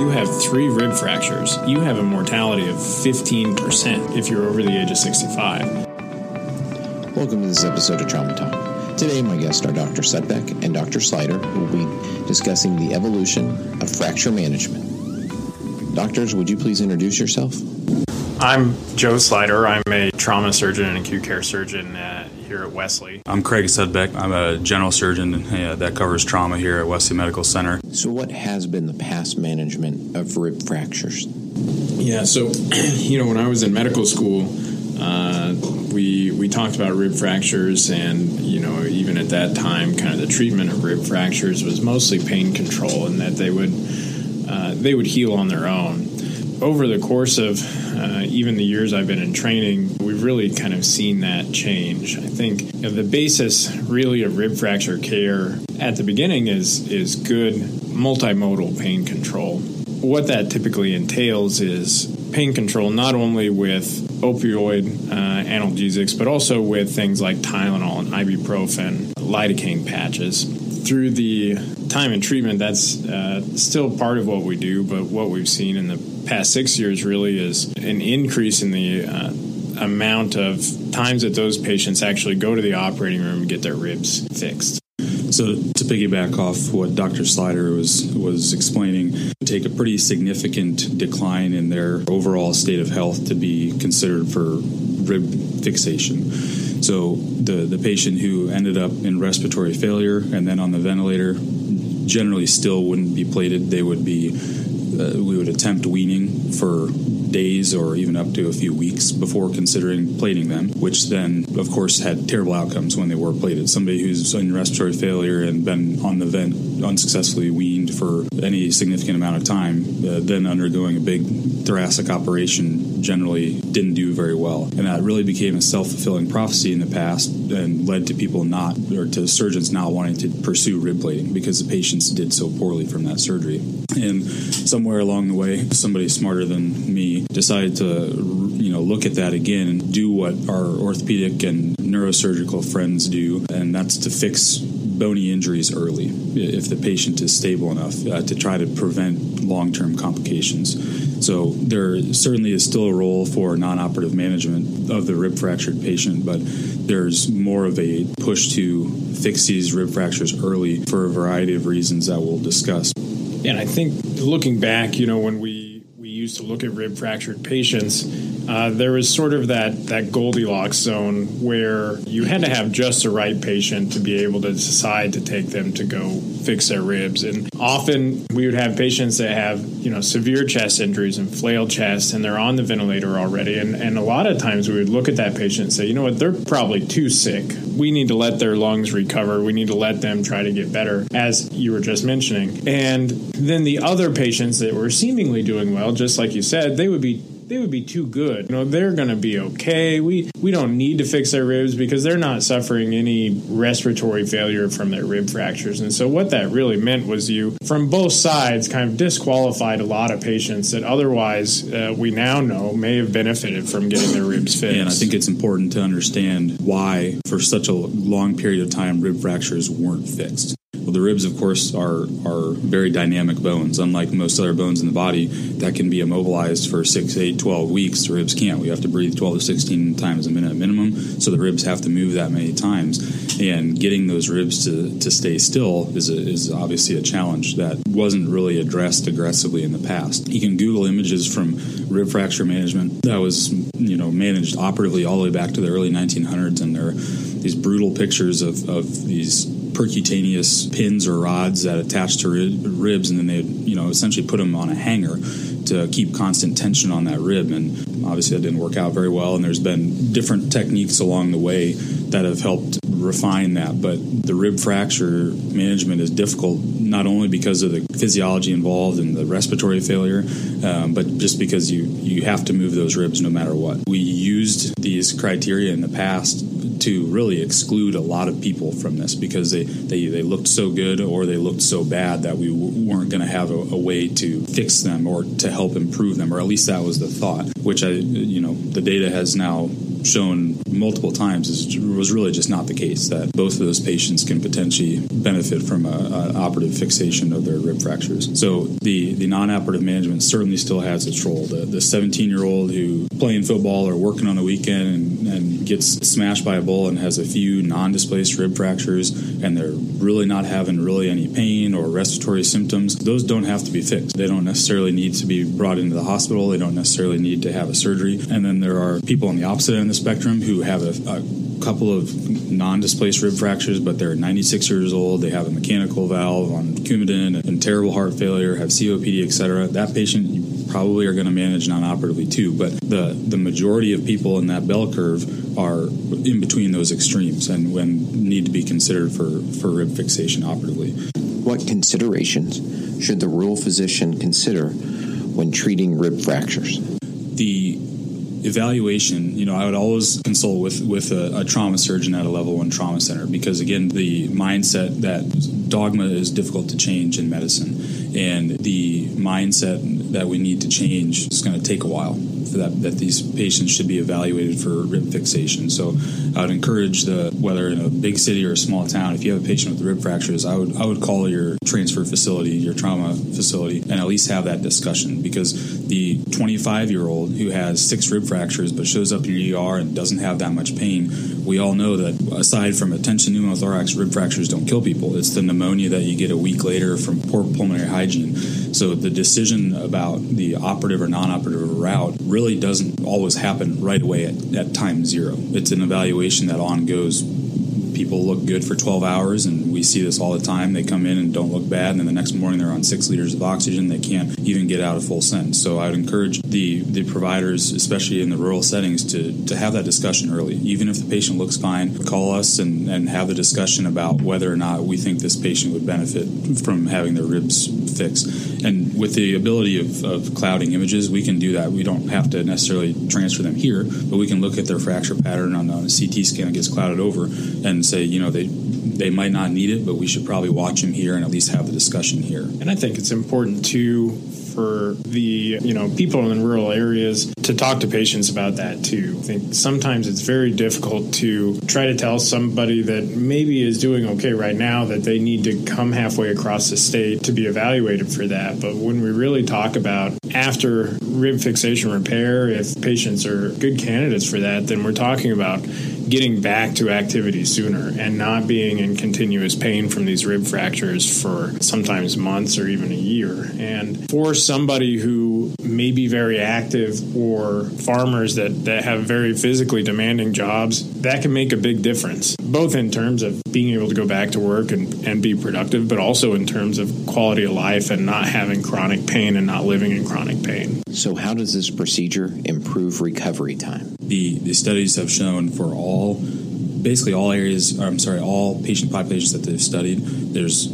you have three rib fractures, you have a mortality of 15% if you're over the age of 65. Welcome to this episode of Trauma Talk. Today, my guests are Dr. Sudbeck and Dr. Sliter, who will be discussing the evolution of fracture management. Doctors, would you please introduce yourself? I'm Joe Sliter. I'm a trauma surgeon and acute care surgeon uh, here at Wesley. I'm Craig Sudbeck. I'm a general surgeon uh, that covers trauma here at Wesley Medical Center. So, what has been the past management of rib fractures? Yeah, so, you know, when I was in medical school, uh, we we talked about rib fractures, and you know, even at that time, kind of the treatment of rib fractures was mostly pain control, and that they would uh, they would heal on their own over the course of uh, even the years I've been in training, we've really kind of seen that change. I think you know, the basis really of rib fracture care at the beginning is is good multimodal pain control. What that typically entails is pain control not only with opioid uh, analgesics, but also with things like Tylenol and ibuprofen, lidocaine patches. Through the time and treatment, that's uh, still part of what we do, but what we've seen in the past six years really is an increase in the uh, amount of times that those patients actually go to the operating room and get their ribs fixed. So to piggyback off what Dr. Sliter was was explaining, take a pretty significant decline in their overall state of health to be considered for rib fixation. So the the patient who ended up in respiratory failure and then on the ventilator generally still wouldn't be plated. They would be uh, we would attempt weaning for days or even up to a few weeks before considering plating them, which then, of course, had terrible outcomes when they were plated. Somebody who's in respiratory failure and been on the vent unsuccessfully weaned for any significant amount of time, uh, then undergoing a big thoracic operation generally didn't do very well. And that really became a self fulfilling prophecy in the past and led to people not, or to surgeons not wanting to pursue rib plating because the patients did so poorly from that surgery. And somewhere along the way, somebody smarter than me decided to, you know, look at that again and do what our orthopedic and neurosurgical friends do, and that's to fix bony injuries early if the patient is stable enough uh, to try to prevent long term complications. So, there certainly is still a role for non operative management of the rib fractured patient, but there's more of a push to fix these rib fractures early for a variety of reasons that we'll discuss. And I think looking back, you know, when we, we used to look at rib fractured patients, uh, there was sort of that, that Goldilocks zone where you had to have just the right patient to be able to decide to take them to go fix their ribs. And often we would have patients that have, you know, severe chest injuries and flail chest and they're on the ventilator already. And, and a lot of times we would look at that patient and say, you know what, they're probably too sick. We need to let their lungs recover. We need to let them try to get better, as you were just mentioning. And then the other patients that were seemingly doing well, just like you said, they would be they would be too good. You know, they're going to be okay. We we don't need to fix their ribs because they're not suffering any respiratory failure from their rib fractures. And so what that really meant was you from both sides kind of disqualified a lot of patients that otherwise uh, we now know may have benefited from getting their ribs fixed. And I think it's important to understand why for such a long period of time rib fractures weren't fixed. Well, the ribs, of course, are are very dynamic bones. Unlike most other bones in the body that can be immobilized for 6, 8, 12 weeks, the ribs can't. We have to breathe 12 to 16 times a minute minimum, so the ribs have to move that many times. And getting those ribs to, to stay still is, a, is obviously a challenge that wasn't really addressed aggressively in the past. You can Google images from rib fracture management that was you know managed operatively all the way back to the early 1900s, and there are these brutal pictures of, of these percutaneous pins or rods that attach to ribs, and then they you know essentially put them on a hanger to keep constant tension on that rib. And obviously, that didn't work out very well. And there's been different techniques along the way that have helped refine that. But the rib fracture management is difficult not only because of the physiology involved and the respiratory failure, um, but just because you you have to move those ribs no matter what. We used these criteria in the past to really exclude a lot of people from this because they, they, they looked so good or they looked so bad that we w- weren't going to have a, a, way to fix them or to help improve them, or at least that was the thought, which I, you know, the data has now shown multiple times is, was really just not the case. That both of those patients can potentially benefit from an operative fixation of their rib fractures. So the the non-operative management certainly still has its role. The 17 year old who playing football or working on a weekend and, and gets smashed by a bull and has a few non-displaced rib fractures and they're really not having really any pain or respiratory symptoms, those don't have to be fixed. They don't necessarily need to be brought into the hospital. They don't necessarily need to have a surgery. And then there are people on the opposite end of the spectrum who have a, a couple of non-displaced rib fractures, but they're 96 years old. They have a mechanical valve on Coumadin and terrible heart failure, have COPD, etc. That patient probably are going to manage non-operatively too. But the the majority of people in that bell curve are in between those extremes and when need to be considered for for rib fixation operatively. What considerations should the rural physician consider when treating rib fractures? The evaluation, you know, I would always consult with with a, a, trauma surgeon at a level one trauma center because again, the mindset that dogma is difficult to change in medicine, and the mindset that we need to change is going to take a while that, that these patients should be evaluated for rib fixation. So I would encourage the whether in a big city or a small town, if you have a patient with rib fractures, I would I would call your transfer facility, your trauma facility, and at least have that discussion because the 25 year old who has six rib fractures but shows up in your ER and doesn't have that much pain, we all know that aside from a tension pneumothorax, rib fractures don't kill people. It's the pneumonia that you get a week later from poor pulmonary hygiene. So the decision about the operative or non-operative route really doesn't always happen right away at, at time zero. It's an evaluation that on goes people look good for 12 hours, and we see this all the time. They come in and don't look bad, and then the next morning they're on six liters of oxygen. They can't even get out a full sentence. So I would encourage the the providers, especially in the rural settings, to to have that discussion early. Even if the patient looks fine, call us and, and have the discussion about whether or not we think this patient would benefit from having their ribs fixed. And with the ability of, of clouding images, we can do that. We don't have to necessarily transfer them here, but we can look at their fracture pattern on, on a CT scan that gets clouded over and say, you know, they they might not need it, but we should probably watch them here and at least have the discussion here. And I think it's important too for the you know people in rural areas to talk to patients about that too. I think sometimes it's very difficult to try to tell somebody that maybe is doing okay right now that they need to come halfway across the state to be evaluated for that. But when we really talk about after rib fixation repair, if patients are good candidates for that, then we're talking about getting back to activity sooner and not being in continuous pain from these rib fractures for sometimes months or even a year. And for somebody who may be very active or farmers that, that have very physically demanding jobs, that can make a big difference, both in terms of being able to go back to work and, and be productive, but also in terms of quality of life and not having chronic pain and not living in chronic pain. So, how does this procedure improve recovery time? The, the studies have shown for all basically all areas, I'm sorry, all patient populations that they've studied, there's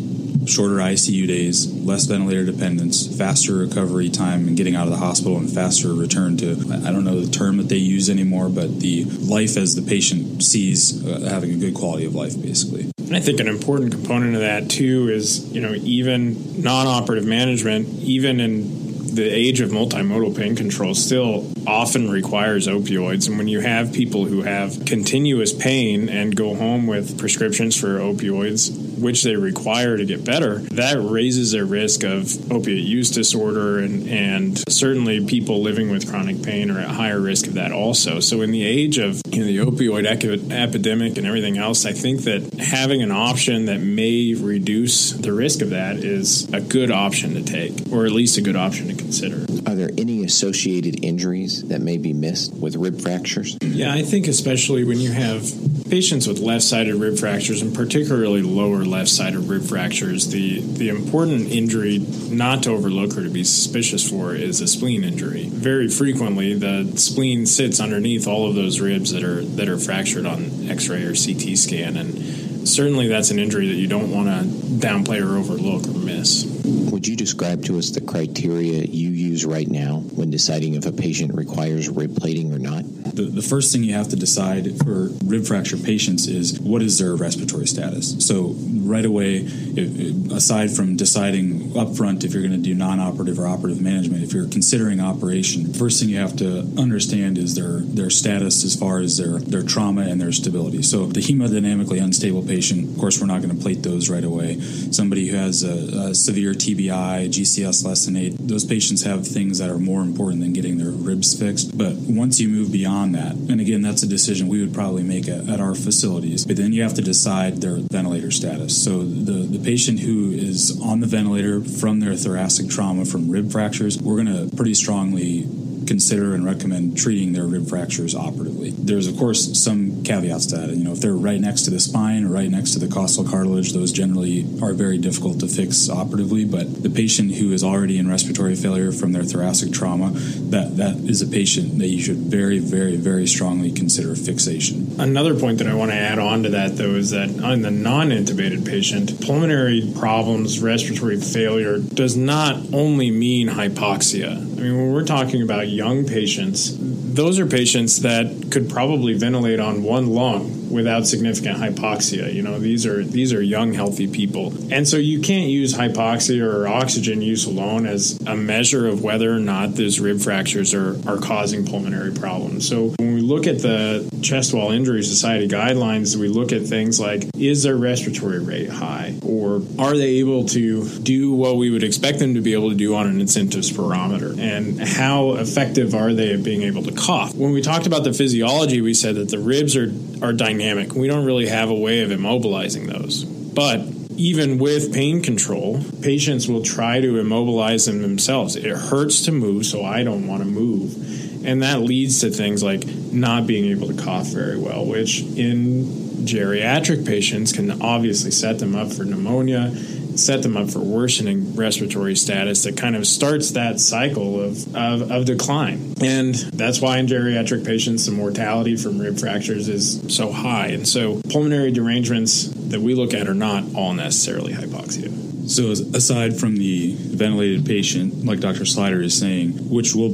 shorter ICU days, less ventilator dependence, faster recovery time and getting out of the hospital, and faster return to I don't know the term that they use anymore, but the life as the patient sees uh, having a good quality of life, basically. And I think an important component of that too is you know even non-operative management, even in the age of multimodal pain control still often requires opioids. And when you have people who have continuous pain and go home with prescriptions for opioids, which they require to get better, that raises their risk of opiate use disorder. And, and certainly people living with chronic pain are at higher risk of that also. So, in the age of you know, the opioid epidemic and everything else, I think that having an option that may reduce the risk of that is a good option to take, or at least a good option to consider. Are there any associated injuries that may be missed with rib fractures? Yeah, I think especially when you have patients with left sided rib fractures and particularly lower left sided rib fractures, the, the important injury not to overlook or to be suspicious for is a spleen injury. Very frequently, the spleen sits underneath all of those ribs that are that are fractured on X ray or CT scan, and certainly that's an injury that you don't want to downplay or overlook or miss. Would you describe to us the criteria you use right now when deciding if a patient requires rib plating or not? The, the first thing you have to decide for rib fracture patients is what is their respiratory status. So right away, if, aside from deciding upfront if you're going to do non-operative or operative management, if you're considering operation, first thing you have to understand is their their status as far as their their trauma and their stability. So the hemodynamically unstable patient, of course, we're not going to plate those right away. Somebody who has a, a severe TBI, GCS less than eight, those patients have things that are more important than getting their ribs fixed. But once you move beyond that, and again, that's a decision we would probably make at, at our facilities. But then you have to decide their ventilator status. So the the patient who is on the ventilator from their thoracic trauma from rib fractures, we're going to pretty strongly consider and recommend treating their rib fractures operatively. There's of course some caveats to that. You know, if they're right next to the spine or right next to the costal cartilage, those generally are very difficult to fix operatively. But the patient who is already in respiratory failure from their thoracic trauma, that that is a patient that you should very, very, very strongly consider fixation. Another point that I want to add on to that though is that on the non-intubated patient, pulmonary problems, respiratory failure does not only mean hypoxia. I mean, when we're talking about young patients, those are patients that could probably ventilate on one lung without significant hypoxia. You know, these are these are young, healthy people, and so you can't use hypoxia or oxygen use alone as a measure of whether or not those rib fractures are are causing pulmonary problems. So when we look at the Chest Wall Injury Society guidelines, we look at things like is their respiratory rate high, or are they able to do what we would expect them to be able to do on an incentive spirometer, and how effective are they at being able to cough? When we talked about the physiology, we said that the ribs are are dynamic. We don't really have a way of immobilizing those. But even with pain control, patients will try to immobilize them themselves. It hurts to move, so I don't want to move. And that leads to things like not being able to cough very well, which in geriatric patients can obviously set them up for pneumonia set them up for worsening respiratory status that kind of starts that cycle of, of, of, decline. And that's why in geriatric patients, the mortality from rib fractures is so high. And so pulmonary derangements that we look at are not all necessarily hypoxia. So, aside from the ventilated patient, like Dr. Sliter is saying, which will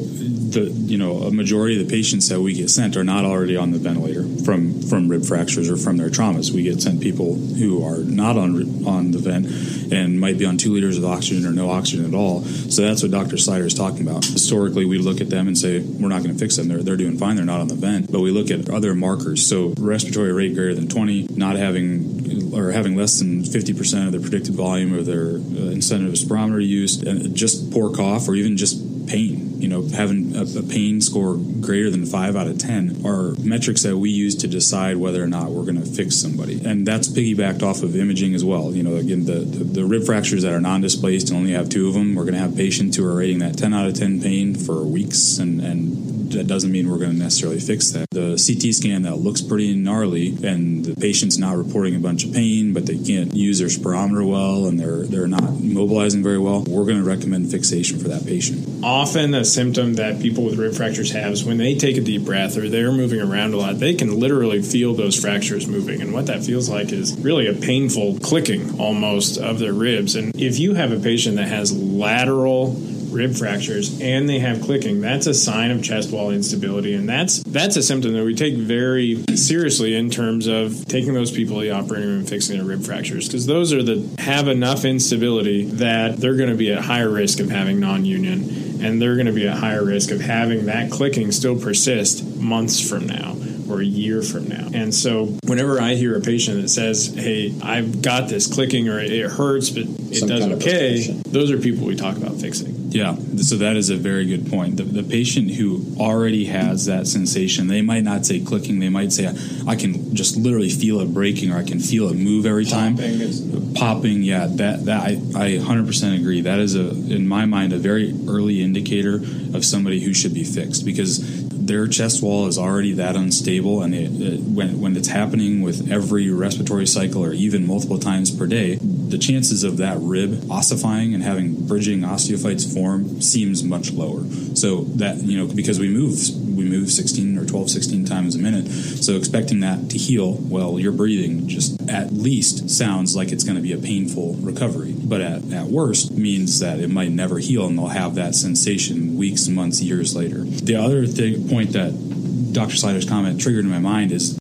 the you know a majority of the patients that we get sent are not already on the ventilator from from rib fractures or from their traumas. We get sent people who are not on on the vent and might be on two liters of oxygen or no oxygen at all. So that's what Dr. Sliter is talking about. Historically, we look at them and say we're not going to fix them. They're they're doing fine. They're not on the vent. But we look at other markers. So respiratory rate greater than 20, not having or having less than 50% of their predicted volume of their uh, incentive spirometer use, and just poor cough or even just pain you know, having a, a, pain score greater than five out of 10 are metrics that we use to decide whether or not we're going to fix somebody. And that's piggybacked off of imaging as well. You know, again, the, the, the rib fractures that are non displaced and only have two of them, we're going to have patients who are rating that 10 out of 10 pain for weeks and, and that doesn't mean we're going to necessarily fix that. The CT scan that looks pretty gnarly and the patient's not reporting a bunch of pain, but they can't use their spirometer well and they're they're not mobilizing very well, we're going to recommend fixation for that patient. Often a symptom that people with rib fractures have is when they take a deep breath or they're moving around a lot, they can literally feel those fractures moving. And what that feels like is really a painful clicking almost of their ribs. And if you have a patient that has lateral rib fractures and they have clicking, that's a sign of chest wall instability, and that's that's a symptom that we take very seriously in terms of taking those people to the operating room and fixing their rib fractures because those are the have enough instability that they're going to be at higher risk of having non-union, and they're going to be at higher risk of having that clicking still persist months from now or a year from now. And so whenever I hear a patient that says, "Hey, I've got this clicking or it hurts but it Some does okay," those are people we talk about fixing. Yeah, so that is a very good point. The, the, patient who already has that sensation, they might not say clicking, they might say, "I can just literally feel it breaking or I can feel it move every time." Popping, Popping yeah, that that I, I 100% agree. That is a in my mind a very early indicator of somebody who should be fixed because their chest wall is already that unstable, and it, it, when when it's happening with every respiratory cycle or even multiple times per day, the chances of that rib ossifying and having bridging osteophytes form seems much lower. So that you know because we move we move 16 or 12, 16 times a minute, so expecting that to heal, well, your breathing just at least sounds like it's going to be a painful recovery, but at, at worst means that it might never heal, and they'll have that sensation weeks, months, years later. The other thing, point that Dr. Sliter's comment triggered in my mind is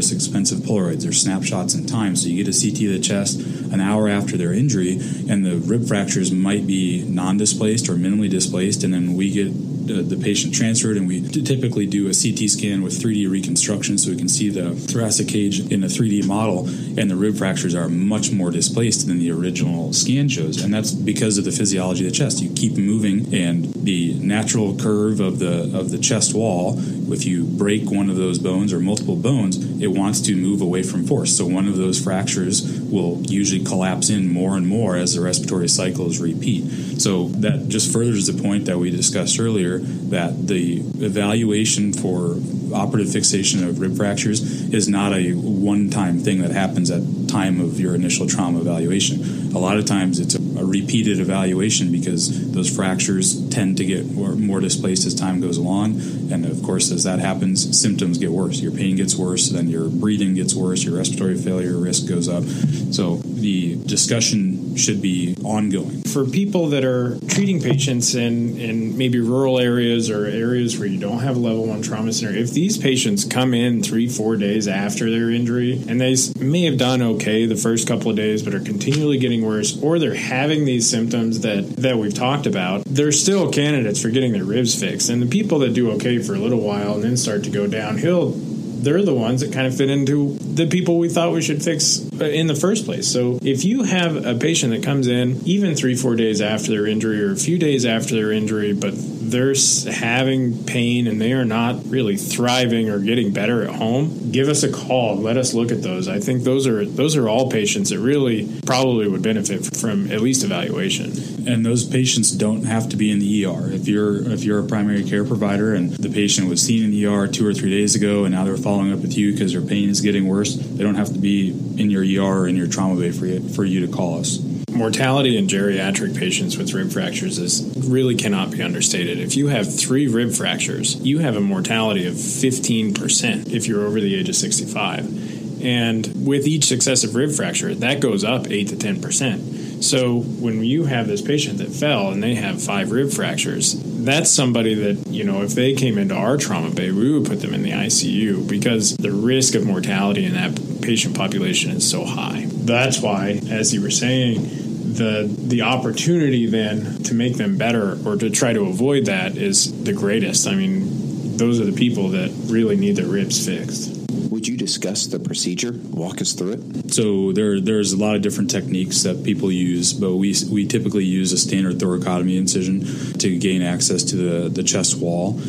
just expensive Polaroids. They're snapshots in time. So you get a CT of the chest an hour after their injury, and the rib fractures might be non displaced or minimally displaced, and then we get the patient transferred, and we typically do a CT scan with 3D reconstruction so we can see the thoracic cage in a 3D model, and the rib fractures are much more displaced than the original scan shows, and that's because of the physiology of the chest. You keep moving, and the natural curve of the of the chest wall, if you break one of those bones or multiple bones, it wants to move away from force. So one of those fractures will usually collapse in more and more as the respiratory cycles repeat. So that just furthers the point that we discussed earlier that the evaluation for operative fixation of rib fractures is not a one-time thing that happens at time of your initial trauma evaluation. A lot of times it's a, repeated evaluation because those fractures tend to get more, more, displaced as time goes along. And of course, as that happens, symptoms get worse. Your pain gets worse, then your breathing gets worse, your respiratory failure risk goes up. So the discussion should be ongoing. For people that are treating patients in, in maybe rural areas or areas where you don't have a level one trauma center, if these patients come in three, four days after their injury and they may have done okay the first couple of days but are continually getting worse, or they're having these symptoms that, that we've talked about, they're still candidates for getting their ribs fixed. And the people that do okay for a little while and then start to go downhill, they're the ones that kind of fit into the people we thought we should fix uh, in the first place. So if you have a patient that comes in even three, four days after their injury or a few days after their injury, but they're having pain and they are not really thriving or getting better at home, give us a call. Let us look at those. I think those are those are all patients that really probably would benefit from at least evaluation. And those patients don't have to be in the ER. If you're if you're a primary care provider and the patient was seen in the ER two or three days ago and now they're following up with you because their pain is getting worse, they don't have to be in your ER or in your trauma bay for you, for you to call us mortality in geriatric patients with rib fractures is really cannot be understated. If you have three rib fractures, you have a mortality of 15% if you're over the age of 65. And with each successive rib fracture, that goes up 8 to 10%. So when you have this patient that fell and they have five rib fractures, that's somebody that, you know, if they came into our trauma bay, we would put them in the ICU because the risk of mortality in that patient population is so high. That's why, as you were saying, the the opportunity then to make them better or to try to avoid that is the greatest. I mean, those are the people that really need their ribs fixed. Would you discuss the procedure? Walk us through it. So there, there's a lot of different techniques that people use, but we we typically use a standard thoracotomy incision to gain access to the the chest wall.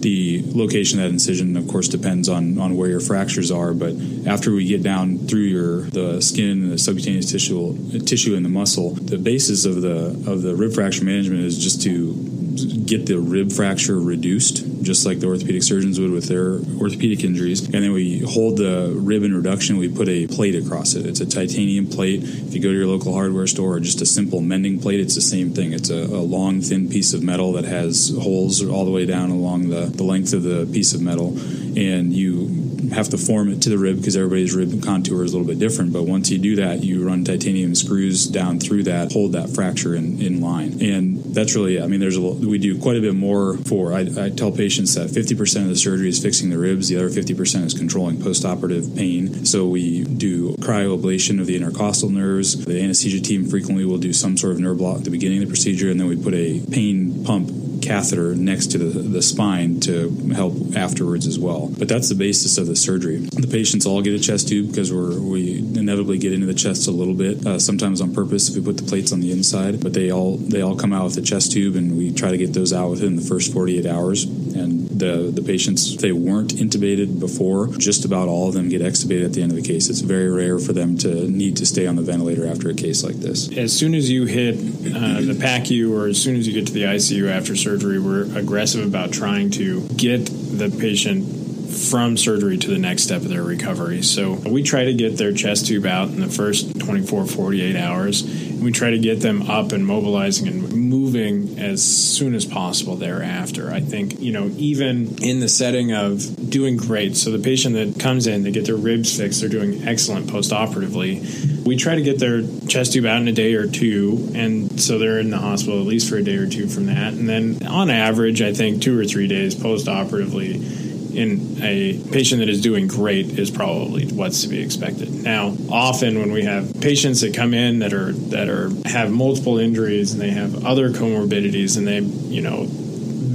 The location of that incision, of course, depends on, on where your fractures are. But after we get down through your the skin the subcutaneous tissue tissue and the muscle, the basis of the of the rib fracture management is just to get the rib fracture reduced, just like the orthopedic surgeons would with their orthopedic injuries. And then we hold the rib in reduction, we put a plate across it. It's a titanium plate. If you go to your local hardware store or just a simple mending plate, it's the same thing. It's a, a long, thin piece of metal that has holes all the way down along the, the length of the piece of metal. And you have to form it to the rib because everybody's rib contour is a little bit different. But once you do that, you run titanium screws down through that, hold that fracture in, in line. And that's really, I mean, there's a we do quite a bit more for. I, I tell patients that 50% of the surgery is fixing the ribs, the other 50% is controlling postoperative pain. So we do cryoablation of the intercostal nerves. The anesthesia team frequently will do some sort of nerve block at the beginning of the procedure, and then we put a pain pump catheter next to the, the spine to help afterwards as well. But that's the basis of the surgery. The patients all get a chest tube because we're, we inevitably get into the chest a little bit, uh, sometimes on purpose if we put the plates on the inside. But they all they all come out with a chest tube, and we try to get those out within the first 48 hours. And the the patients, they weren't intubated before, just about all of them get extubated at the end of the case. It's very rare for them to need to stay on the ventilator after a case like this. As soon as you hit uh, the PACU, or as soon as you get to the ICU after surgery surgery, we're aggressive about trying to get the patient from surgery to the next step of their recovery. So we try to get their chest tube out in the first 24, 48 hours. And we try to get them up and mobilizing and moving as soon as possible thereafter. I think, you know, even in the setting of doing great, so the patient that comes in, they get their ribs fixed, they're doing excellent post operatively we try to get their chest tube out in a day or two, and so they're in the hospital at least for a day or two from that. And then on average, I think two or three days post operatively in a patient that is doing great is probably what's to be expected. Now, often when we have patients that come in that are that are have multiple injuries and they have other comorbidities and they, you know,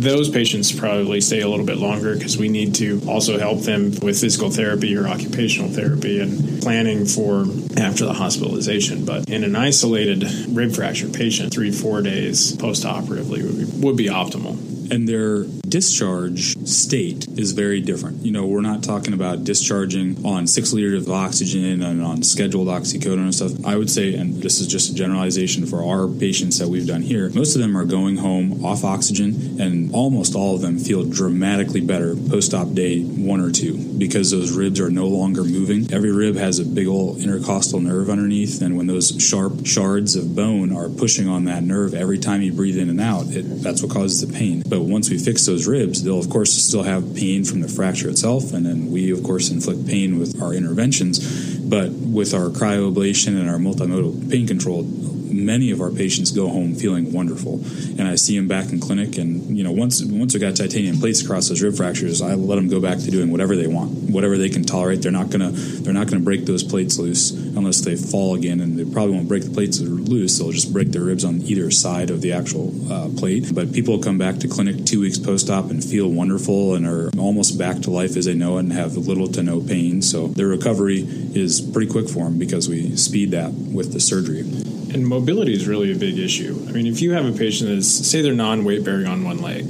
those patients probably stay a little bit longer because we need to also help them with physical therapy or occupational therapy and planning for after the hospitalization. But in an isolated rib fracture patient, three, four days post operatively would be, optimal and their discharge state is very different. You know, we're not talking about discharging on six liters of oxygen and on scheduled oxycodone and stuff. I would say, and this is just a generalization for our patients that we've done here, most of them are going home off oxygen, and almost all of them feel dramatically better post op day one or two because those ribs are no longer moving. Every rib has a big old intercostal nerve underneath, and when those sharp shards of bone are pushing on that nerve every time you breathe in and out, it, that's what causes the pain. But once we fix those ribs, they'll of course still have pain from the fracture itself, and then we of course inflict pain with our interventions. But with our cryoablation and our multimodal pain control, many of our patients go home feeling wonderful, and I see them back in clinic. And you know, once once we got titanium plates across those rib fractures, I let them go back to doing whatever they want, whatever they can tolerate. They're not gonna they're not gonna break those plates loose unless they fall again, and they probably won't break the plates loose. They'll just break their ribs on either side of the actual uh, plate. But people come back to clinic two weeks post op and feel wonderful and are almost back to life as they know it and have little to no pain. So their recovery is pretty quick for them because we speed that with the surgery and mobility is really a big issue. I mean, if you have a patient that's say they're non-weight bearing on one leg,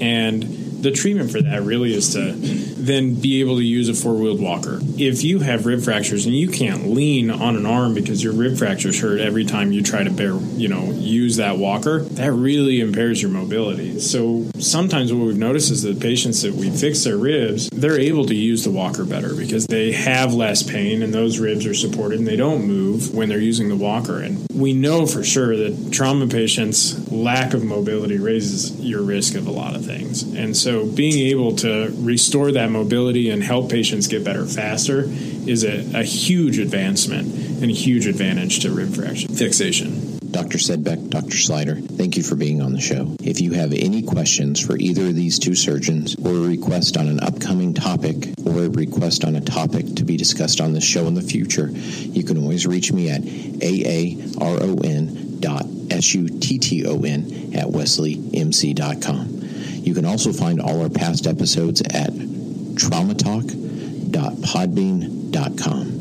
and the treatment for that really is to then be able to use a four wheeled walker. If you have rib fractures and you can't lean on an arm because your rib fractures hurt every time you try to bear, you know, use that walker, that really impairs your mobility. So sometimes what we've noticed is that patients that we fix their ribs, they're able to use the walker better because they have less pain and those ribs are supported and they don't move when they're using the walker. And we know for sure that trauma patients' lack of mobility raises your risk of a lot of things. And so being able to restore that mobility and help patients get better faster is a, a huge advancement and a huge advantage to rib fracture fixation. Dr. Sudbeck, Dr. Sliter, thank you for being on the show. If you have any questions for either of these two surgeons, or a request on an upcoming topic, or a request on a topic to be discussed on the show in the future, you can always reach me at aaron dot s-u-t-t-o-n at wesleymc.com. You can also find all our past episodes at traumatalk.podbean.com.